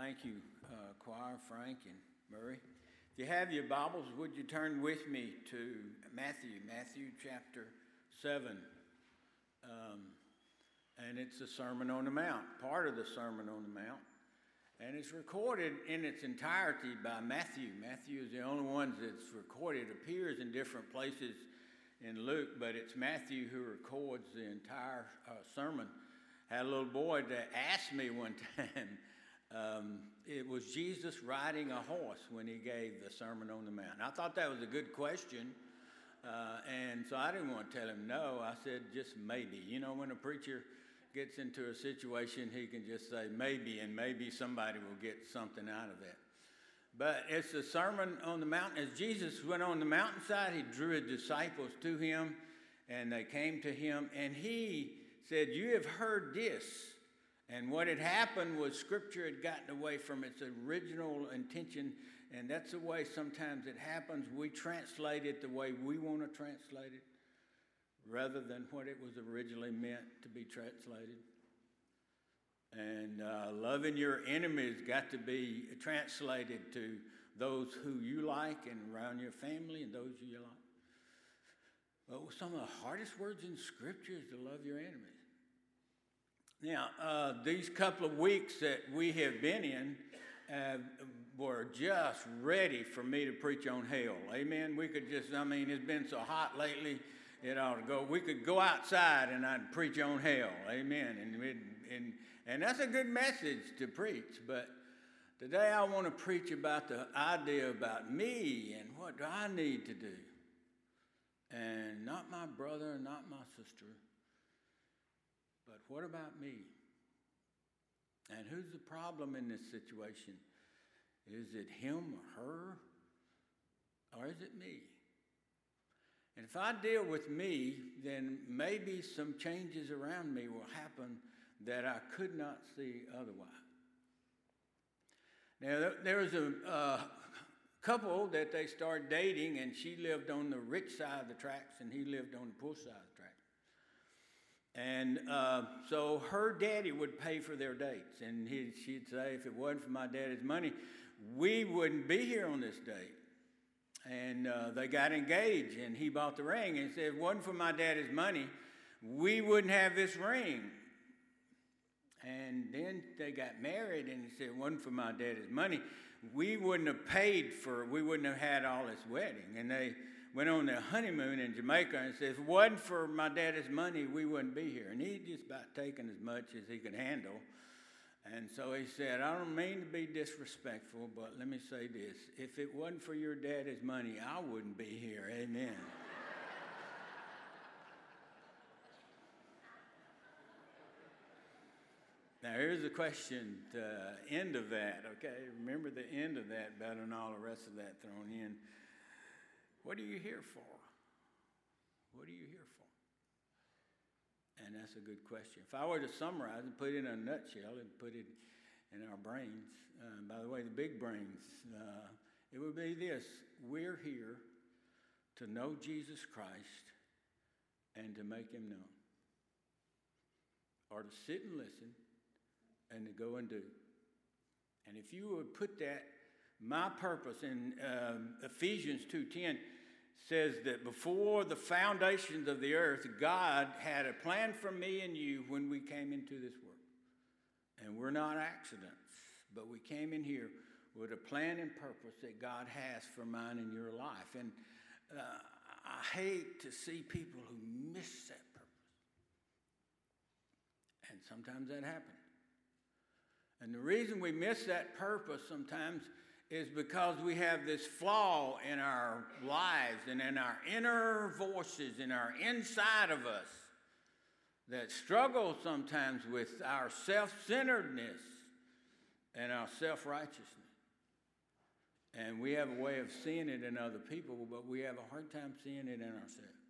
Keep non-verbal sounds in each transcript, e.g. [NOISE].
Thank you, uh, Choir, Frank, and Murray. If you have your Bibles, would you turn with me to Matthew, Matthew chapter 7. Um, and it's the Sermon on the Mount, part of the Sermon on the Mount. And it's recorded in its entirety by Matthew. Matthew is the only one that's recorded. It appears in different places in Luke, but it's Matthew who records the entire uh, sermon. Had a little boy that asked me one [LAUGHS] time. Um, it was Jesus riding a horse when he gave the Sermon on the Mount. I thought that was a good question, uh, and so I didn't want to tell him no. I said just maybe. You know, when a preacher gets into a situation, he can just say maybe, and maybe somebody will get something out of that. But it's the Sermon on the Mount. As Jesus went on the mountainside, he drew his disciples to him, and they came to him, and he said, You have heard this. And what had happened was Scripture had gotten away from its original intention, and that's the way sometimes it happens. We translate it the way we want to translate it rather than what it was originally meant to be translated. And uh, loving your enemies got to be translated to those who you like and around your family and those who you like. But some of the hardest words in Scripture is to love your enemies. Now, uh, these couple of weeks that we have been in uh, were just ready for me to preach on hell. Amen. We could just, I mean, it's been so hot lately, it ought to go. We could go outside and I'd preach on hell. Amen. And, and, and that's a good message to preach. But today I want to preach about the idea about me and what do I need to do. And not my brother, not my sister but what about me? And who's the problem in this situation? Is it him or her? Or is it me? And if I deal with me, then maybe some changes around me will happen that I could not see otherwise. Now, there was a uh, couple that they started dating, and she lived on the rich side of the tracks, and he lived on the poor side. And uh, so her daddy would pay for their dates. And he, she'd say, if it wasn't for my daddy's money, we wouldn't be here on this date. And uh, they got engaged, and he bought the ring. And said, if it wasn't for my daddy's money, we wouldn't have this ring. And then they got married, and he said, it wasn't for my daddy's money, we wouldn't have paid for, we wouldn't have had all this wedding. And they, went on their honeymoon in Jamaica and said, if it wasn't for my daddy's money, we wouldn't be here. And he'd just about taken as much as he could handle. And so he said, I don't mean to be disrespectful, but let me say this. If it wasn't for your daddy's money, I wouldn't be here. Amen. [LAUGHS] Now, here's the question, the end of that, okay? Remember the end of that better than all the rest of that thrown in. What are you here for? What are you here for? And that's a good question. If I were to summarize and put it in a nutshell and put it in our brains, uh, by the way, the big brains, uh, it would be this we're here to know Jesus Christ and to make him known, or to sit and listen and to go and do. And if you would put that my purpose in um, Ephesians 2:10 says that before the foundations of the earth, God had a plan for me and you when we came into this world. And we're not accidents, but we came in here with a plan and purpose that God has for mine and your life. And uh, I hate to see people who miss that purpose. And sometimes that happens. And the reason we miss that purpose sometimes is because we have this flaw in our lives and in our inner voices, in our inside of us, that struggle sometimes with our self centeredness and our self righteousness. And we have a way of seeing it in other people, but we have a hard time seeing it in ourselves.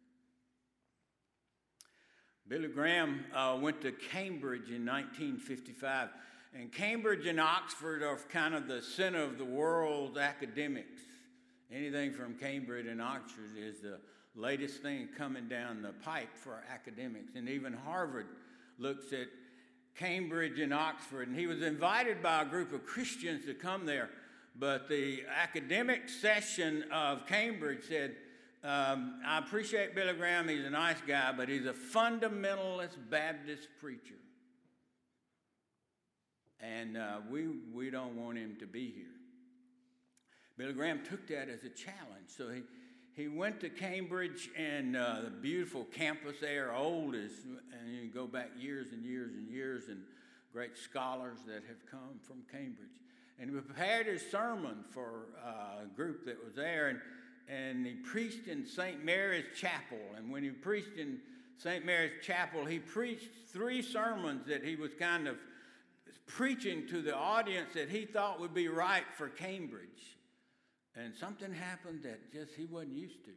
Billy Graham uh, went to Cambridge in 1955 and Cambridge and Oxford are kind of the center of the world's academics. Anything from Cambridge and Oxford is the latest thing coming down the pipe for academics. And even Harvard looks at Cambridge and Oxford, and he was invited by a group of Christians to come there. But the academic session of Cambridge said, um, I appreciate Billy Graham, he's a nice guy, but he's a fundamentalist Baptist preacher. And uh, we, we don't want him to be here. Billy Graham took that as a challenge. So he, he went to Cambridge and uh, the beautiful campus there, old as, and you go back years and years and years, and great scholars that have come from Cambridge. And he prepared his sermon for uh, a group that was there, and, and he preached in St. Mary's Chapel. And when he preached in St. Mary's Chapel, he preached three sermons that he was kind of preaching to the audience that he thought would be right for Cambridge. And something happened that just he wasn't used to.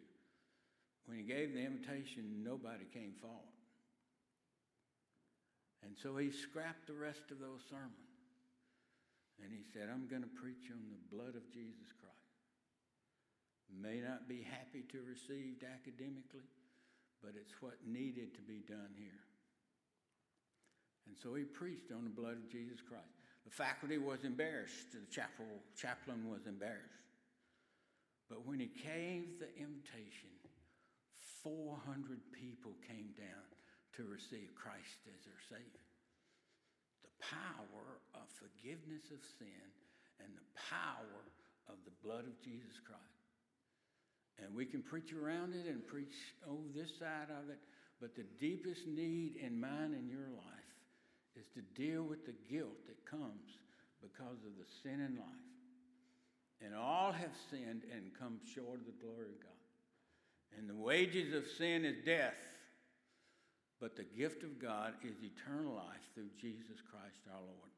When he gave the invitation, nobody came forward. And so he scrapped the rest of those sermons. And he said, I'm going to preach on the blood of Jesus Christ. May not be happy to receive academically, but it's what needed to be done here. And so he preached on the blood of Jesus Christ. The faculty was embarrassed. The chapel chaplain was embarrassed. But when he gave the invitation, 400 people came down to receive Christ as their Savior. The power of forgiveness of sin and the power of the blood of Jesus Christ. And we can preach around it and preach over this side of it, but the deepest need in mine and your life is to deal with the guilt that comes because of the sin in life. And all have sinned and come short of the glory of God. And the wages of sin is death, but the gift of God is eternal life through Jesus Christ our Lord.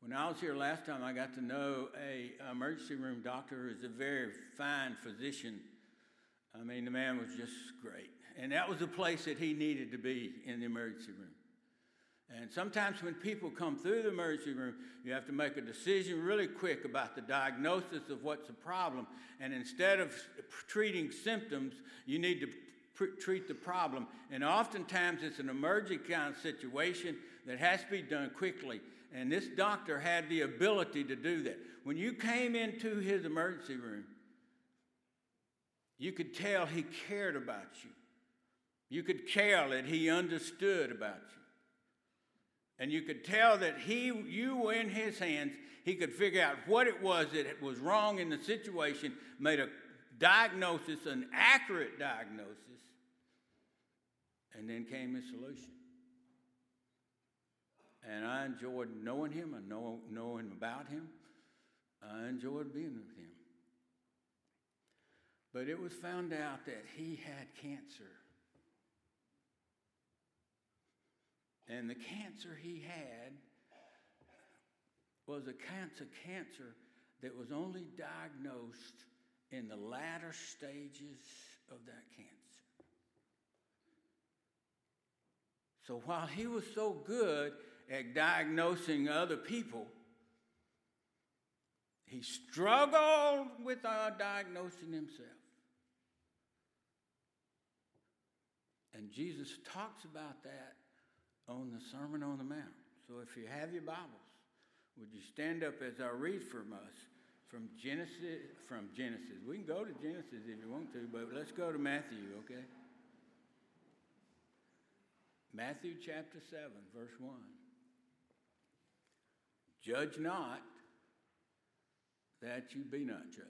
When I was here last time, I got to know a emergency room doctor who is a very fine physician. I mean, the man was just great. And that was the place that he needed to be in the emergency room. And sometimes when people come through the emergency room, you have to make a decision really quick about the diagnosis of what's the problem. And instead of treating symptoms, you need to treat the problem. And oftentimes it's an emergent kind of situation that has to be done quickly. And this doctor had the ability to do that. When you came into his emergency room, you could tell he cared about you. You could tell that he understood about you. And you could tell that he, you were in his hands. He could figure out what it was that was wrong in the situation, made a diagnosis, an accurate diagnosis, and then came his solution. And I enjoyed knowing him and know, knowing about him. I enjoyed being with him. But it was found out that he had cancer. And the cancer he had was a cancer cancer that was only diagnosed in the latter stages of that cancer. So while he was so good at diagnosing other people, he struggled with uh, diagnosing himself. And Jesus talks about that on the Sermon on the Mount. So if you have your Bibles, would you stand up as I read from us from Genesis from Genesis. We can go to Genesis if you want to, but let's go to Matthew, okay? Matthew chapter 7, verse 1. Judge not that you be not judged.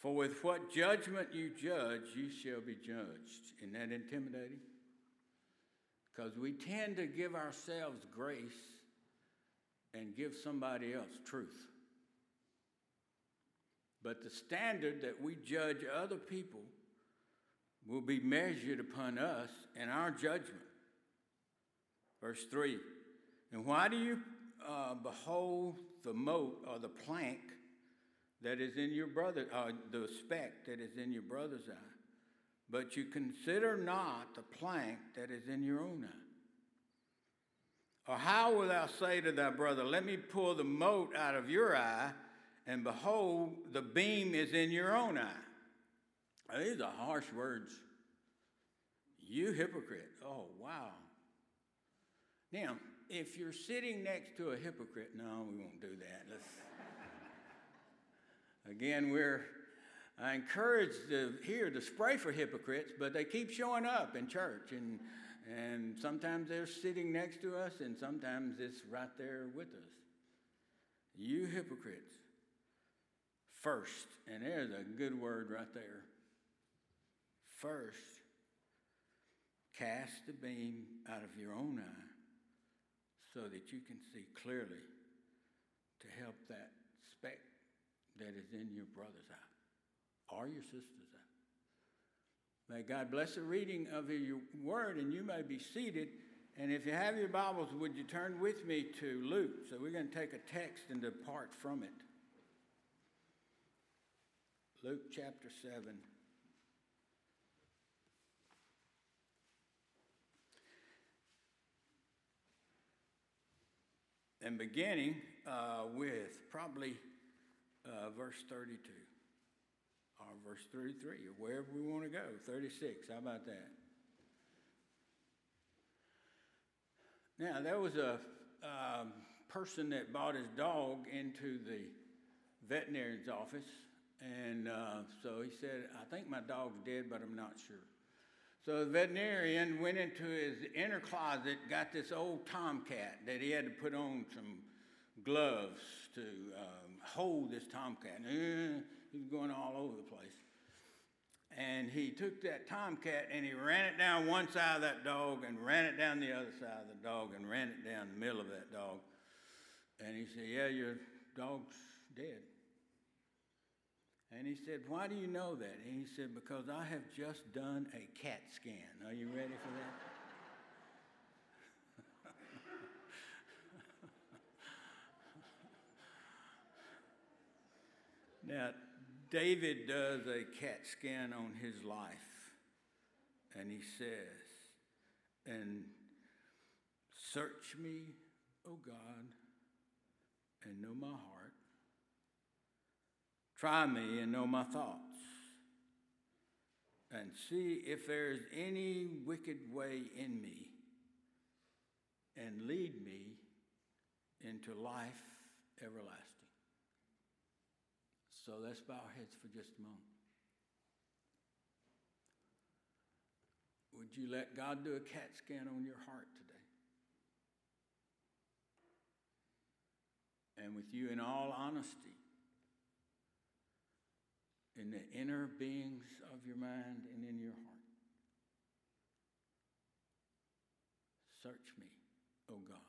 For with what judgment you judge, you shall be judged. Isn't that intimidating? Because we tend to give ourselves grace and give somebody else truth. But the standard that we judge other people will be measured upon us and our judgment. Verse 3 And why do you uh, behold the mote or the plank that is in your brother, uh, the speck that is in your brother's eye? But you consider not the plank that is in your own eye. Or how wilt thou say to thy brother, Let me pull the mote out of your eye, and behold, the beam is in your own eye? These are harsh words You hypocrite. Oh, wow. Now, if you're sitting next to a hypocrite, no, we won't do that. Let's. Again, we're I encourage the, here to spray for hypocrites, but they keep showing up in church, and and sometimes they're sitting next to us, and sometimes it's right there with us. You hypocrites, first, and there's a good word right there. First, cast the beam out of your own eye so that you can see clearly to help that speck that is in your brother's eye or your sister's. May God bless the reading of your word, and you may be seated. And if you have your Bibles, would you turn with me to Luke? So we're going to take a text and depart from it. Luke chapter 7. And beginning uh, with probably uh, verse 32 or verse 33 or wherever we want to go. 36, how about that? Now, there was a um, person that bought his dog into the veterinarian's office, and uh, so he said, I think my dog's dead, but I'm not sure. So the veterinarian went into his inner closet, got this old tomcat that he had to put on some gloves to um, hold this tomcat. He was going all over the place. And he took that tomcat and he ran it down one side of that dog and ran it down the other side of the dog and ran it down the middle of that dog. And he said, Yeah, your dog's dead. And he said, Why do you know that? And he said, Because I have just done a CAT scan. Are you ready for that? [LAUGHS] now, David does a CAT scan on his life. And he says, And search me, O God, and know my heart Try me and know my thoughts, and see if there's any wicked way in me, and lead me into life everlasting. So let's bow our heads for just a moment. Would you let God do a CAT scan on your heart today? And with you in all honesty, in the inner beings of your mind and in your heart. Search me, O oh God,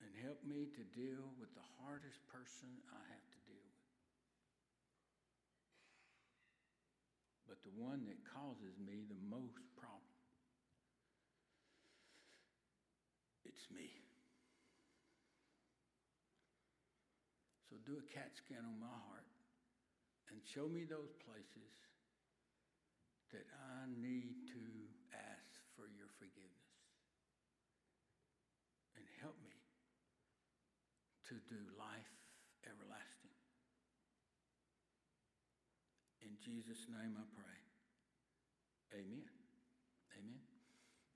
and help me to deal with the hardest person I have to deal with. But the one that causes me the most problem. It's me. So do a CAT scan on my heart and show me those places that I need to ask for your forgiveness. And help me to do life everlasting. In Jesus' name I pray. Amen. Amen.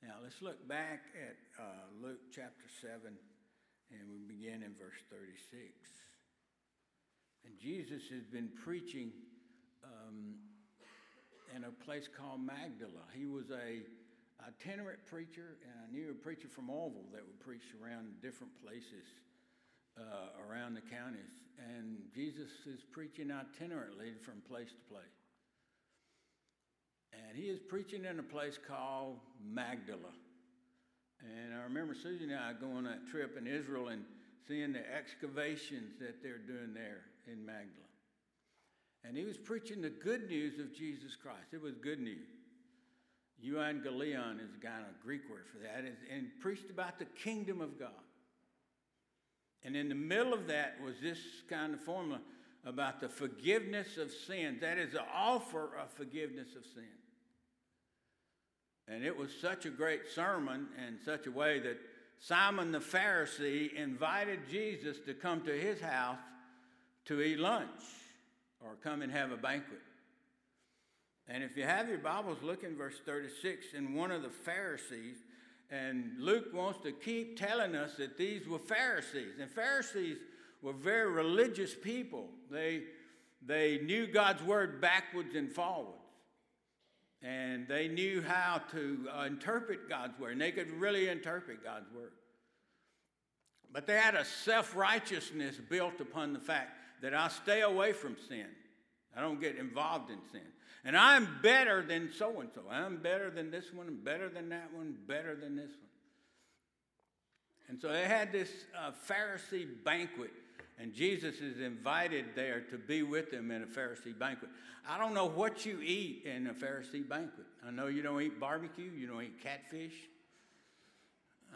Now let's look back at uh, Luke chapter 7, and we begin in verse 36. And Jesus has been preaching um, in a place called Magdala. He was a itinerant preacher, and I knew a preacher from Orville that would preach around different places uh, around the counties. And Jesus is preaching itinerantly from place to place. And he is preaching in a place called Magdala. And I remember Susan and I going on that trip in Israel and seeing the excavations that they're doing there in Magdala. And he was preaching the good news of Jesus Christ. It was good news. Euangelion is a kind of Greek word for that, and preached about the kingdom of God. And in the middle of that was this kind of formula about the forgiveness of sins. That is the offer of forgiveness of sin. And it was such a great sermon in such a way that Simon the Pharisee invited Jesus to come to his house to eat lunch or come and have a banquet. And if you have your Bibles, look in verse 36. And one of the Pharisees, and Luke wants to keep telling us that these were Pharisees. And Pharisees were very religious people. They, they knew God's word backwards and forwards. And they knew how to uh, interpret God's word. And they could really interpret God's word. But they had a self righteousness built upon the fact that I stay away from sin. I don't get involved in sin. And I'm better than so and so. I'm better than this one, better than that one, better than this one. And so they had this uh, Pharisee banquet, and Jesus is invited there to be with them in a Pharisee banquet. I don't know what you eat in a Pharisee banquet. I know you don't eat barbecue, you don't eat catfish.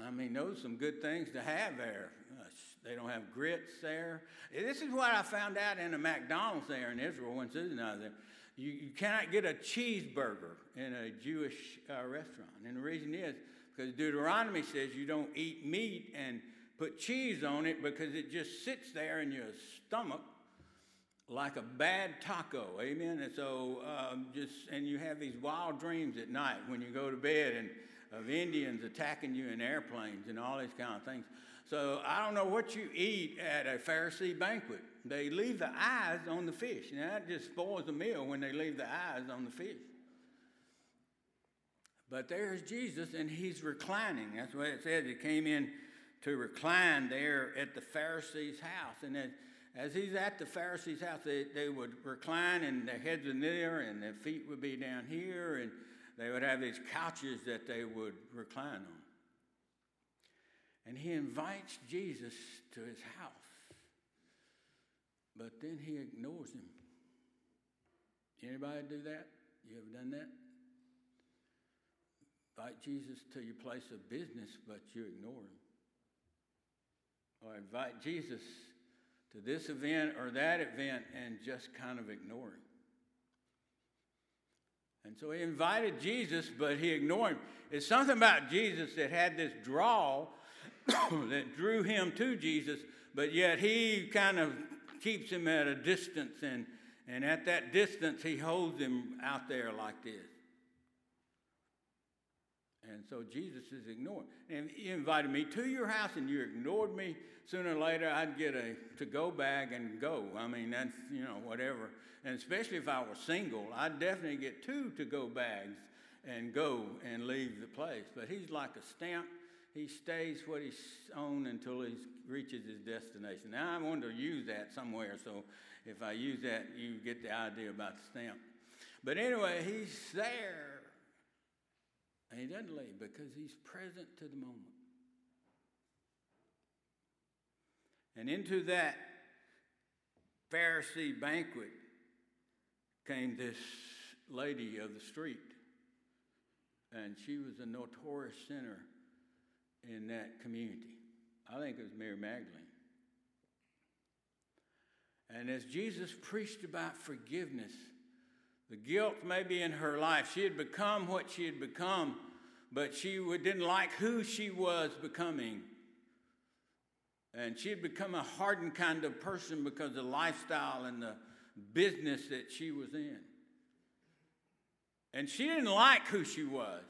I mean, those are some good things to have there. Uh, they don't have grits there. This is what I found out in a McDonald's there in Israel when Susan I was there. You, you cannot get a cheeseburger in a Jewish uh, restaurant. And the reason is because Deuteronomy says you don't eat meat and put cheese on it because it just sits there in your stomach like a bad taco. Amen. And so um, just and you have these wild dreams at night when you go to bed and of Indians attacking you in airplanes and all these kind of things. So I don't know what you eat at a Pharisee banquet. They leave the eyes on the fish. and that just spoils the meal when they leave the eyes on the fish. But there's Jesus, and he's reclining. That's what it says. He came in to recline there at the Pharisee's house. And as, as he's at the Pharisee's house, they, they would recline, and their heads are there, and their feet would be down here, and they would have these couches that they would recline on. And he invites Jesus to his house. But then he ignores him. Anybody do that? You ever done that? Invite Jesus to your place of business, but you ignore him. Or invite Jesus to this event or that event and just kind of ignore him. And so he invited Jesus, but he ignored him. It's something about Jesus that had this draw [COUGHS] that drew him to Jesus, but yet he kind of keeps him at a distance, and, and at that distance, he holds him out there like this. And so Jesus is ignored. And you invited me to your house and you ignored me. Sooner or later, I'd get a to go bag and go. I mean, that's, you know, whatever. And especially if I was single, I'd definitely get two to go bags and go and leave the place. But he's like a stamp he stays what he's on until he reaches his destination. Now, I want to use that somewhere, so if I use that, you get the idea about the stamp. But anyway, he's there. And he doesn't leave because he's present to the moment. And into that Pharisee banquet came this lady of the street. And she was a notorious sinner in that community. I think it was Mary Magdalene. And as Jesus preached about forgiveness, the guilt maybe in her life, she had become what she had become, but she didn't like who she was becoming. And she had become a hardened kind of person because of the lifestyle and the business that she was in. And she didn't like who she was.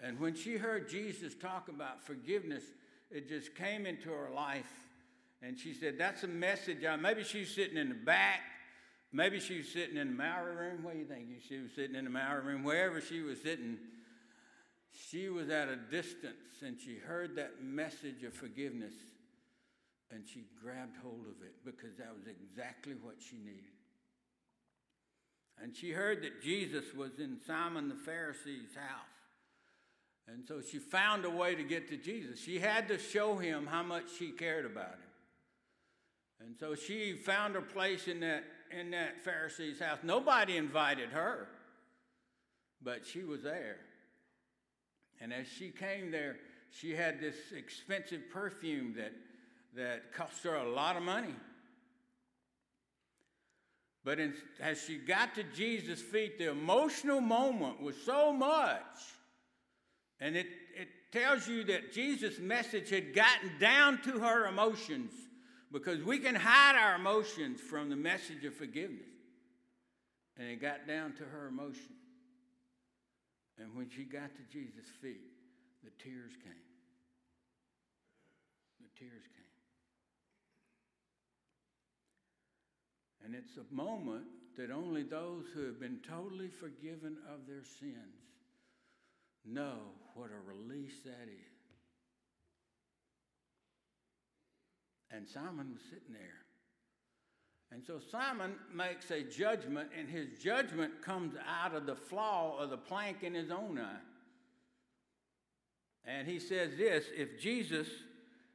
And when she heard Jesus talk about forgiveness, it just came into her life. And she said, That's a message. Maybe she's sitting in the back. Maybe she was sitting in the Maori room. What do you think? She was sitting in the Maori room. Wherever she was sitting, she was at a distance and she heard that message of forgiveness and she grabbed hold of it because that was exactly what she needed. And she heard that Jesus was in Simon the Pharisee's house. And so she found a way to get to Jesus. She had to show him how much she cared about him. And so she found her place in that, in that Pharisee's house. Nobody invited her, but she was there. And as she came there, she had this expensive perfume that, that cost her a lot of money. But in, as she got to Jesus' feet, the emotional moment was so much and it, it tells you that Jesus' message had gotten down to her emotions because we can hide our emotions from the message of forgiveness. And it got down to her emotion. And when she got to Jesus' feet, the tears came. The tears came. And it's a moment that only those who have been totally forgiven of their sins know what a release that is. And Simon was sitting there. And so Simon makes a judgment, and his judgment comes out of the flaw of the plank in his own eye. And he says this if Jesus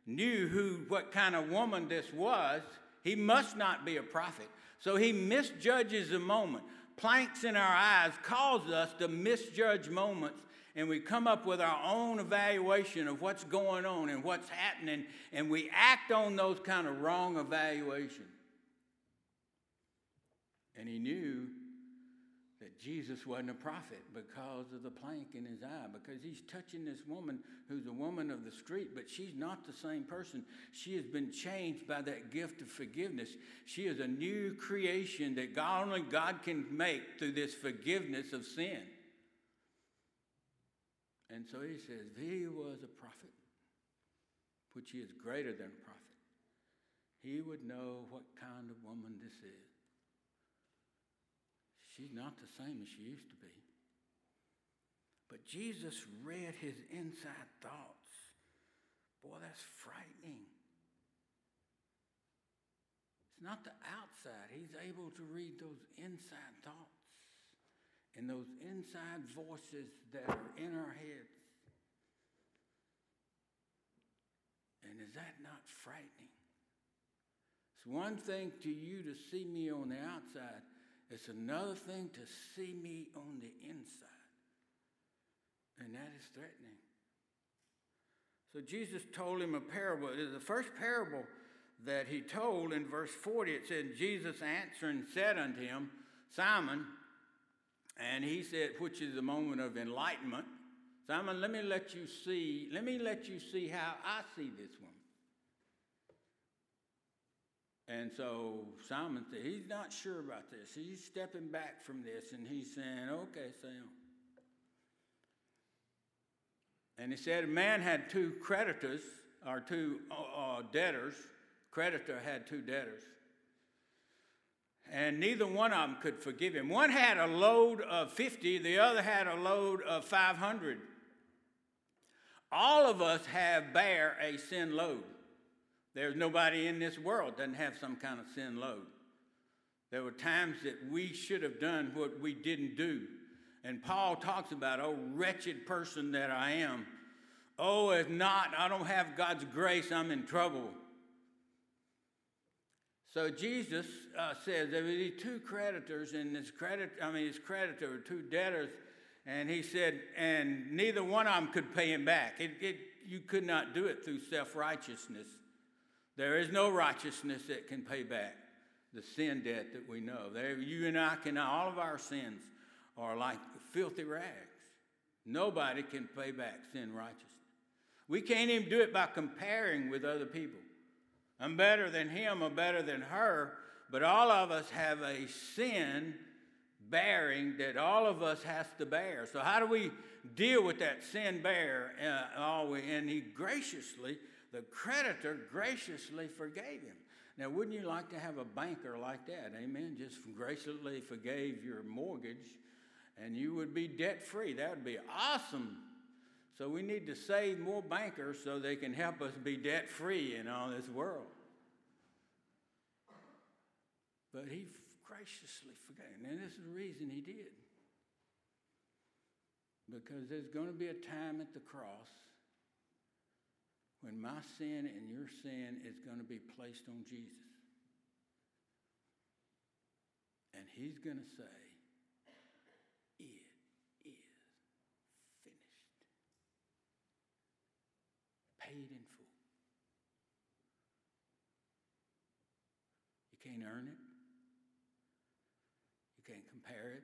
knew who, what kind of woman this was, he must not be a prophet. So he misjudges the moment. Planks in our eyes cause us to misjudge moments, and we come up with our own evaluation of what's going on and what's happening, and we act on those kind of wrong evaluations. And he knew that Jesus wasn't a prophet because of the plank in his eye, because he's touching this woman who's a woman of the street, but she's not the same person. She has been changed by that gift of forgiveness. She is a new creation that God, only God can make through this forgiveness of sin. And so he says, He was a prophet, which he is greater than a prophet. He would know what kind of woman this is. She's not the same as she used to be. But Jesus read his inside thoughts. Boy, that's frightening. It's not the outside. He's able to read those inside thoughts and those inside voices that are in our heads. And is that not frightening? It's one thing to you to see me on the outside, it's another thing to see me on the inside. And that is threatening. So Jesus told him a parable. It is the first parable that he told in verse 40. It said, Jesus answering said unto him, Simon, and he said, which is a moment of enlightenment, Simon, let me let you see, let me let you see how I see this one. And so Simon said, he's not sure about this. He's stepping back from this and he's saying, okay, Sam. And he said, a man had two creditors, or two uh, uh, debtors. Creditor had two debtors. And neither one of them could forgive him. One had a load of 50, the other had a load of 500. All of us have bear a sin load. There's nobody in this world doesn't have some kind of sin load. There were times that we should have done what we didn't do. And Paul talks about, oh, wretched person that I am. Oh, if not, I don't have God's grace, I'm in trouble. So Jesus uh, says there were these two creditors, and this credit, I mean, his creditor, two debtors, and he said, and neither one of them could pay him back. It, it, you could not do it through self righteousness. There is no righteousness that can pay back the sin debt that we know. There, you and I can, all of our sins are like filthy rags. Nobody can pay back sin righteousness. We can't even do it by comparing with other people. I'm better than him or better than her, but all of us have a sin bearing that all of us has to bear. So how do we deal with that sin bear? Uh, and he graciously the creditor graciously forgave him. Now, wouldn't you like to have a banker like that? Amen. Just graciously forgave your mortgage and you would be debt free. That would be awesome. So, we need to save more bankers so they can help us be debt free in all this world. But he graciously forgave. And this is the reason he did. Because there's going to be a time at the cross when my sin and your sin is going to be placed on Jesus. And he's going to say, It is finished. Paid in full. You can't earn it, you can't compare it,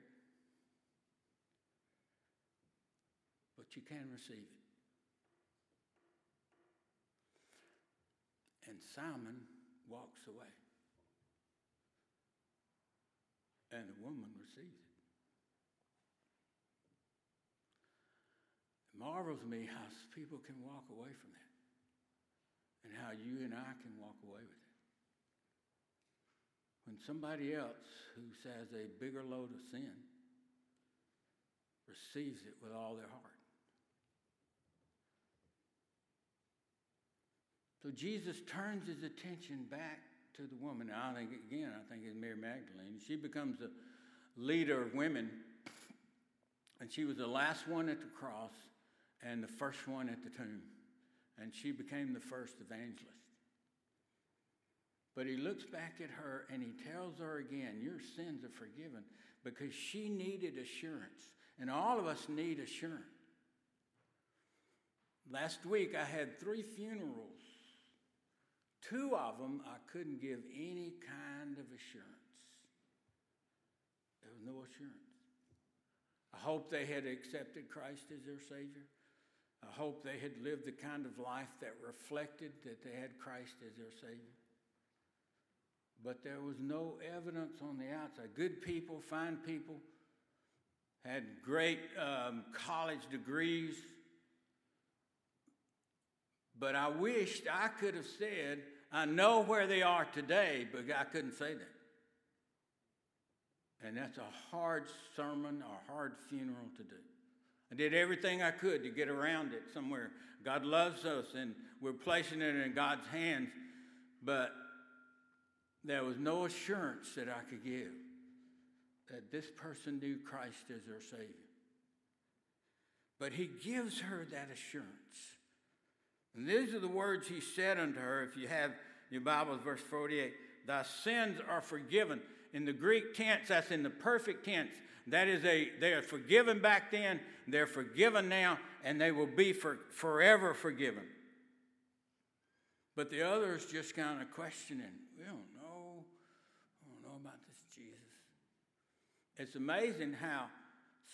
but you can receive it. And Simon walks away. And the woman receives it. It marvels me how people can walk away from that and how you and I can walk away with it. When somebody else who has a bigger load of sin receives it with all their heart. So Jesus turns his attention back to the woman. I think, again, I think it's Mary Magdalene. She becomes a leader of women, and she was the last one at the cross and the first one at the tomb. And she became the first evangelist. But he looks back at her and he tells her again, Your sins are forgiven because she needed assurance. And all of us need assurance. Last week I had three funerals. Two of them I couldn't give any kind of assurance. There was no assurance. I hope they had accepted Christ as their Savior. I hope they had lived the kind of life that reflected that they had Christ as their Savior. But there was no evidence on the outside. Good people, fine people, had great um, college degrees. But I wished I could have said, I know where they are today, but I couldn't say that. And that's a hard sermon, a hard funeral to do. I did everything I could to get around it somewhere. God loves us, and we're placing it in God's hands, but there was no assurance that I could give that this person knew Christ as their Savior. But he gives her that assurance. And these are the words he said unto her. If you have your Bibles, verse 48 Thy sins are forgiven. In the Greek tense, that's in the perfect tense. That is a, they are forgiven back then, they're forgiven now, and they will be for, forever forgiven. But the others just kind of questioning, we don't know. I don't know about this Jesus. It's amazing how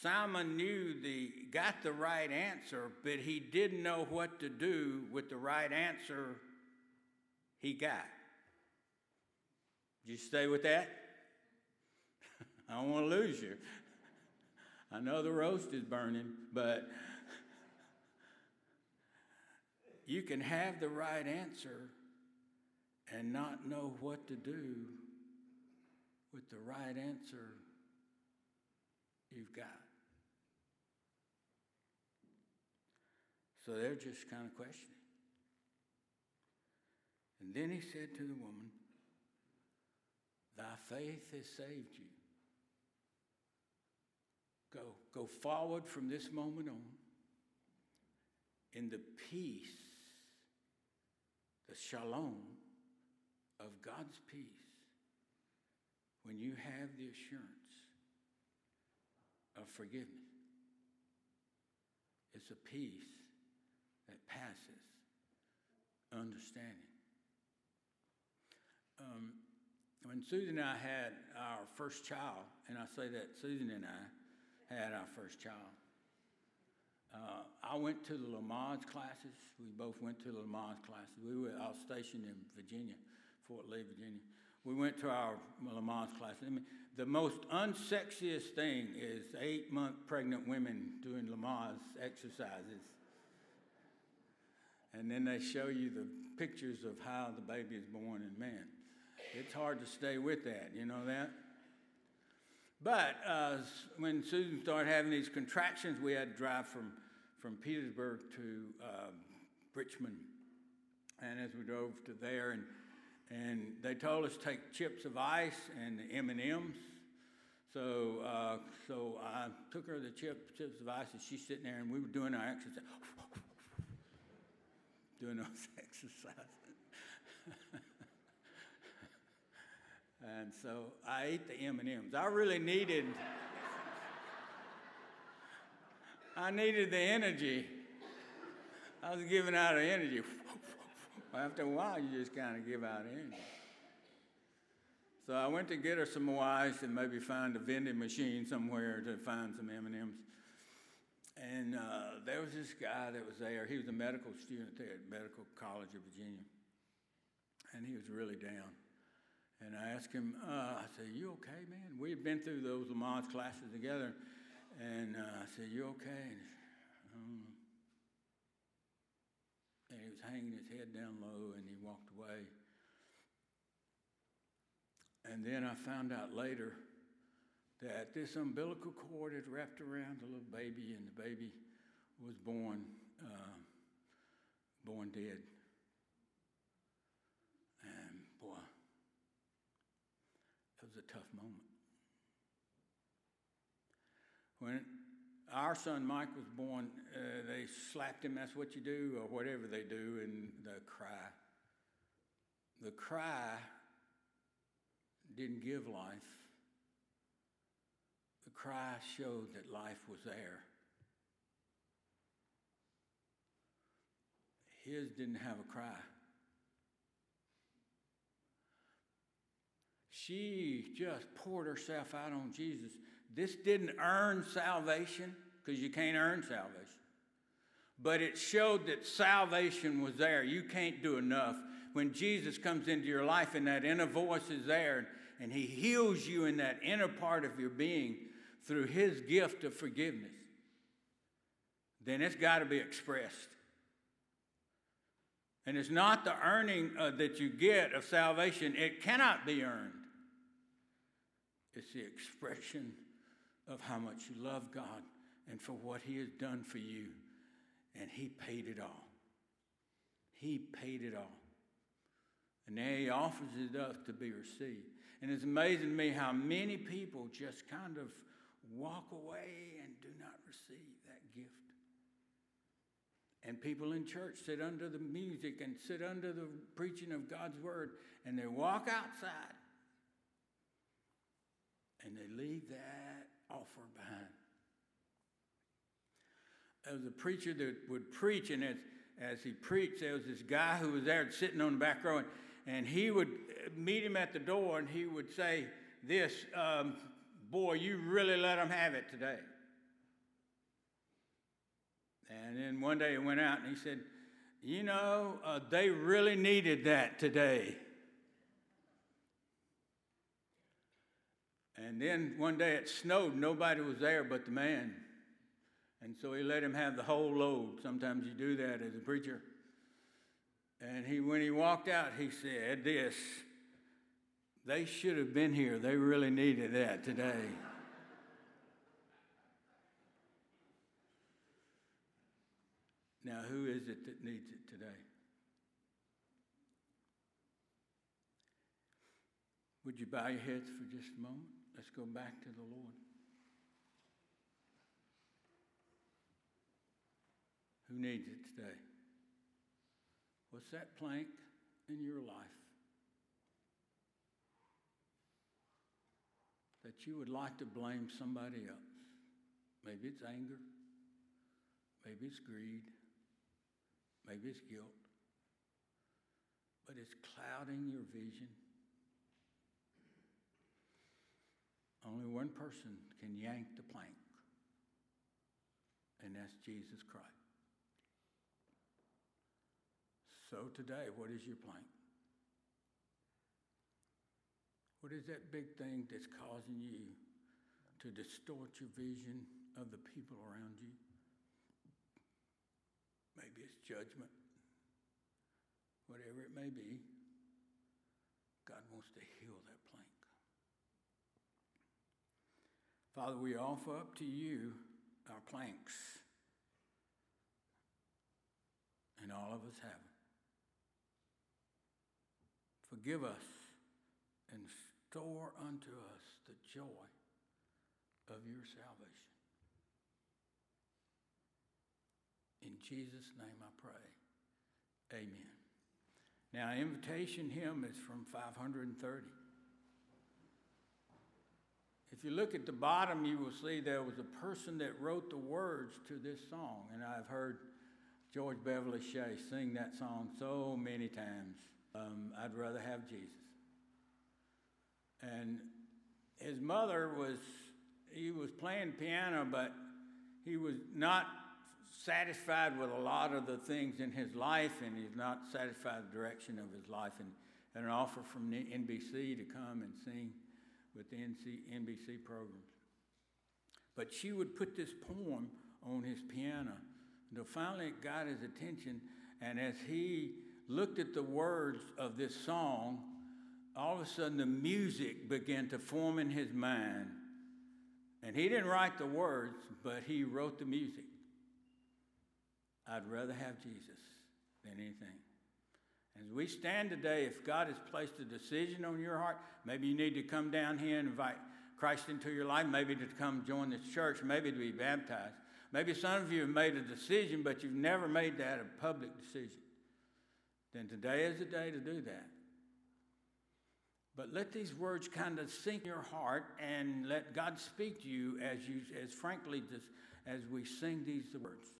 Simon knew the got the right answer, but he didn't know what to do with the right answer he got. Did you stay with that? [LAUGHS] I don't want to lose you. I know the roast is burning, but you can have the right answer and not know what to do with the right answer you've got. So they're just kind of questioning. And then he said to the woman, Thy faith has saved you. Go, go forward from this moment on in the peace, the shalom of God's peace when you have the assurance of forgiveness. It's a peace that passes understanding. Um, when Susan and I had our first child, and I say that Susan and I, had our first child. Uh, I went to the Lamaze classes. We both went to the Lamaze classes. We were was stationed in Virginia, Fort Lee, Virginia. We went to our Lamaze classes. I mean, the most unsexiest thing is eight-month pregnant women doing Lamaze exercises. And then they show you the pictures of how the baby is born, and man, it's hard to stay with that. You know that? But uh, when Susan started having these contractions, we had to drive from, from Petersburg to uh, Richmond. And as we drove to there, and, and they told us to take chips of ice and the M&Ms. So, uh, so I took her the chip, chips of ice, and she's sitting there, and we were doing our exercise, [LAUGHS] doing those [LAUGHS] exercises. And so I ate the M&Ms. I really needed I needed the energy. I was giving out energy. After a while, you just kind of give out energy. So I went to get her some more ice and maybe find a vending machine somewhere to find some M&Ms. And uh, there was this guy that was there. He was a medical student there at Medical College of Virginia. And he was really down. And I asked him, uh, I said, You okay, man? We had been through those Lamaze classes together. And uh, I said, You okay? And, um, and he was hanging his head down low and he walked away. And then I found out later that this umbilical cord had wrapped around the little baby, and the baby was born, uh, born dead. And boy, it was a tough moment. When our son Mike was born, uh, they slapped him. That's what you do, or whatever they do, and the cry. The cry didn't give life. The cry showed that life was there. His didn't have a cry. She just poured herself out on Jesus. This didn't earn salvation because you can't earn salvation. But it showed that salvation was there. You can't do enough. When Jesus comes into your life and that inner voice is there and he heals you in that inner part of your being through his gift of forgiveness, then it's got to be expressed. And it's not the earning uh, that you get of salvation, it cannot be earned. It's the expression of how much you love God and for what He has done for you. And He paid it all. He paid it all. And now He offers it up to be received. And it's amazing to me how many people just kind of walk away and do not receive that gift. And people in church sit under the music and sit under the preaching of God's word and they walk outside and they leave that offer behind. There was a preacher that would preach, and as, as he preached, there was this guy who was there sitting on the back row, and, and he would meet him at the door and he would say, This, um, boy, you really let them have it today. And then one day he went out and he said, You know, uh, they really needed that today. And then one day it snowed, nobody was there but the man. And so he let him have the whole load. Sometimes you do that as a preacher. And he, when he walked out, he said this They should have been here. They really needed that today. now, who is it that needs it today? Would you bow your heads for just a moment? Let's go back to the Lord. Who needs it today? What's that plank in your life that you would like to blame somebody else? Maybe it's anger. Maybe it's greed. Maybe it's guilt. But it's clouding your vision. Only one person can yank the plank, and that's Jesus Christ. So today, what is your plank? What is that big thing that's causing you to distort your vision of the people around you? Maybe it's judgment. Whatever it may be, God wants to heal that plank. Father, we offer up to you our planks. And all of us have them. Forgive us and store unto us the joy of your salvation. In Jesus' name I pray. Amen. Now, invitation hymn is from 530. If you look at the bottom, you will see there was a person that wrote the words to this song, and I've heard George Beverly Shea sing that song so many times. Um, I'd rather have Jesus. And his mother was, he was playing piano, but he was not satisfied with a lot of the things in his life, and he's not satisfied with the direction of his life. And, an offer from NBC to come and sing with the NC, NBC programs. But she would put this poem on his piano until finally it got his attention. And as he looked at the words of this song, all of a sudden the music began to form in his mind. And he didn't write the words, but he wrote the music. I'd rather have Jesus than anything. As we stand today, if God has placed a decision on your heart, maybe you need to come down here and invite Christ into your life, maybe to come join this church, maybe to be baptized. Maybe some of you have made a decision, but you've never made that a public decision. Then today is the day to do that. But let these words kind of sink in your heart and let God speak to you as you as frankly as we sing these words.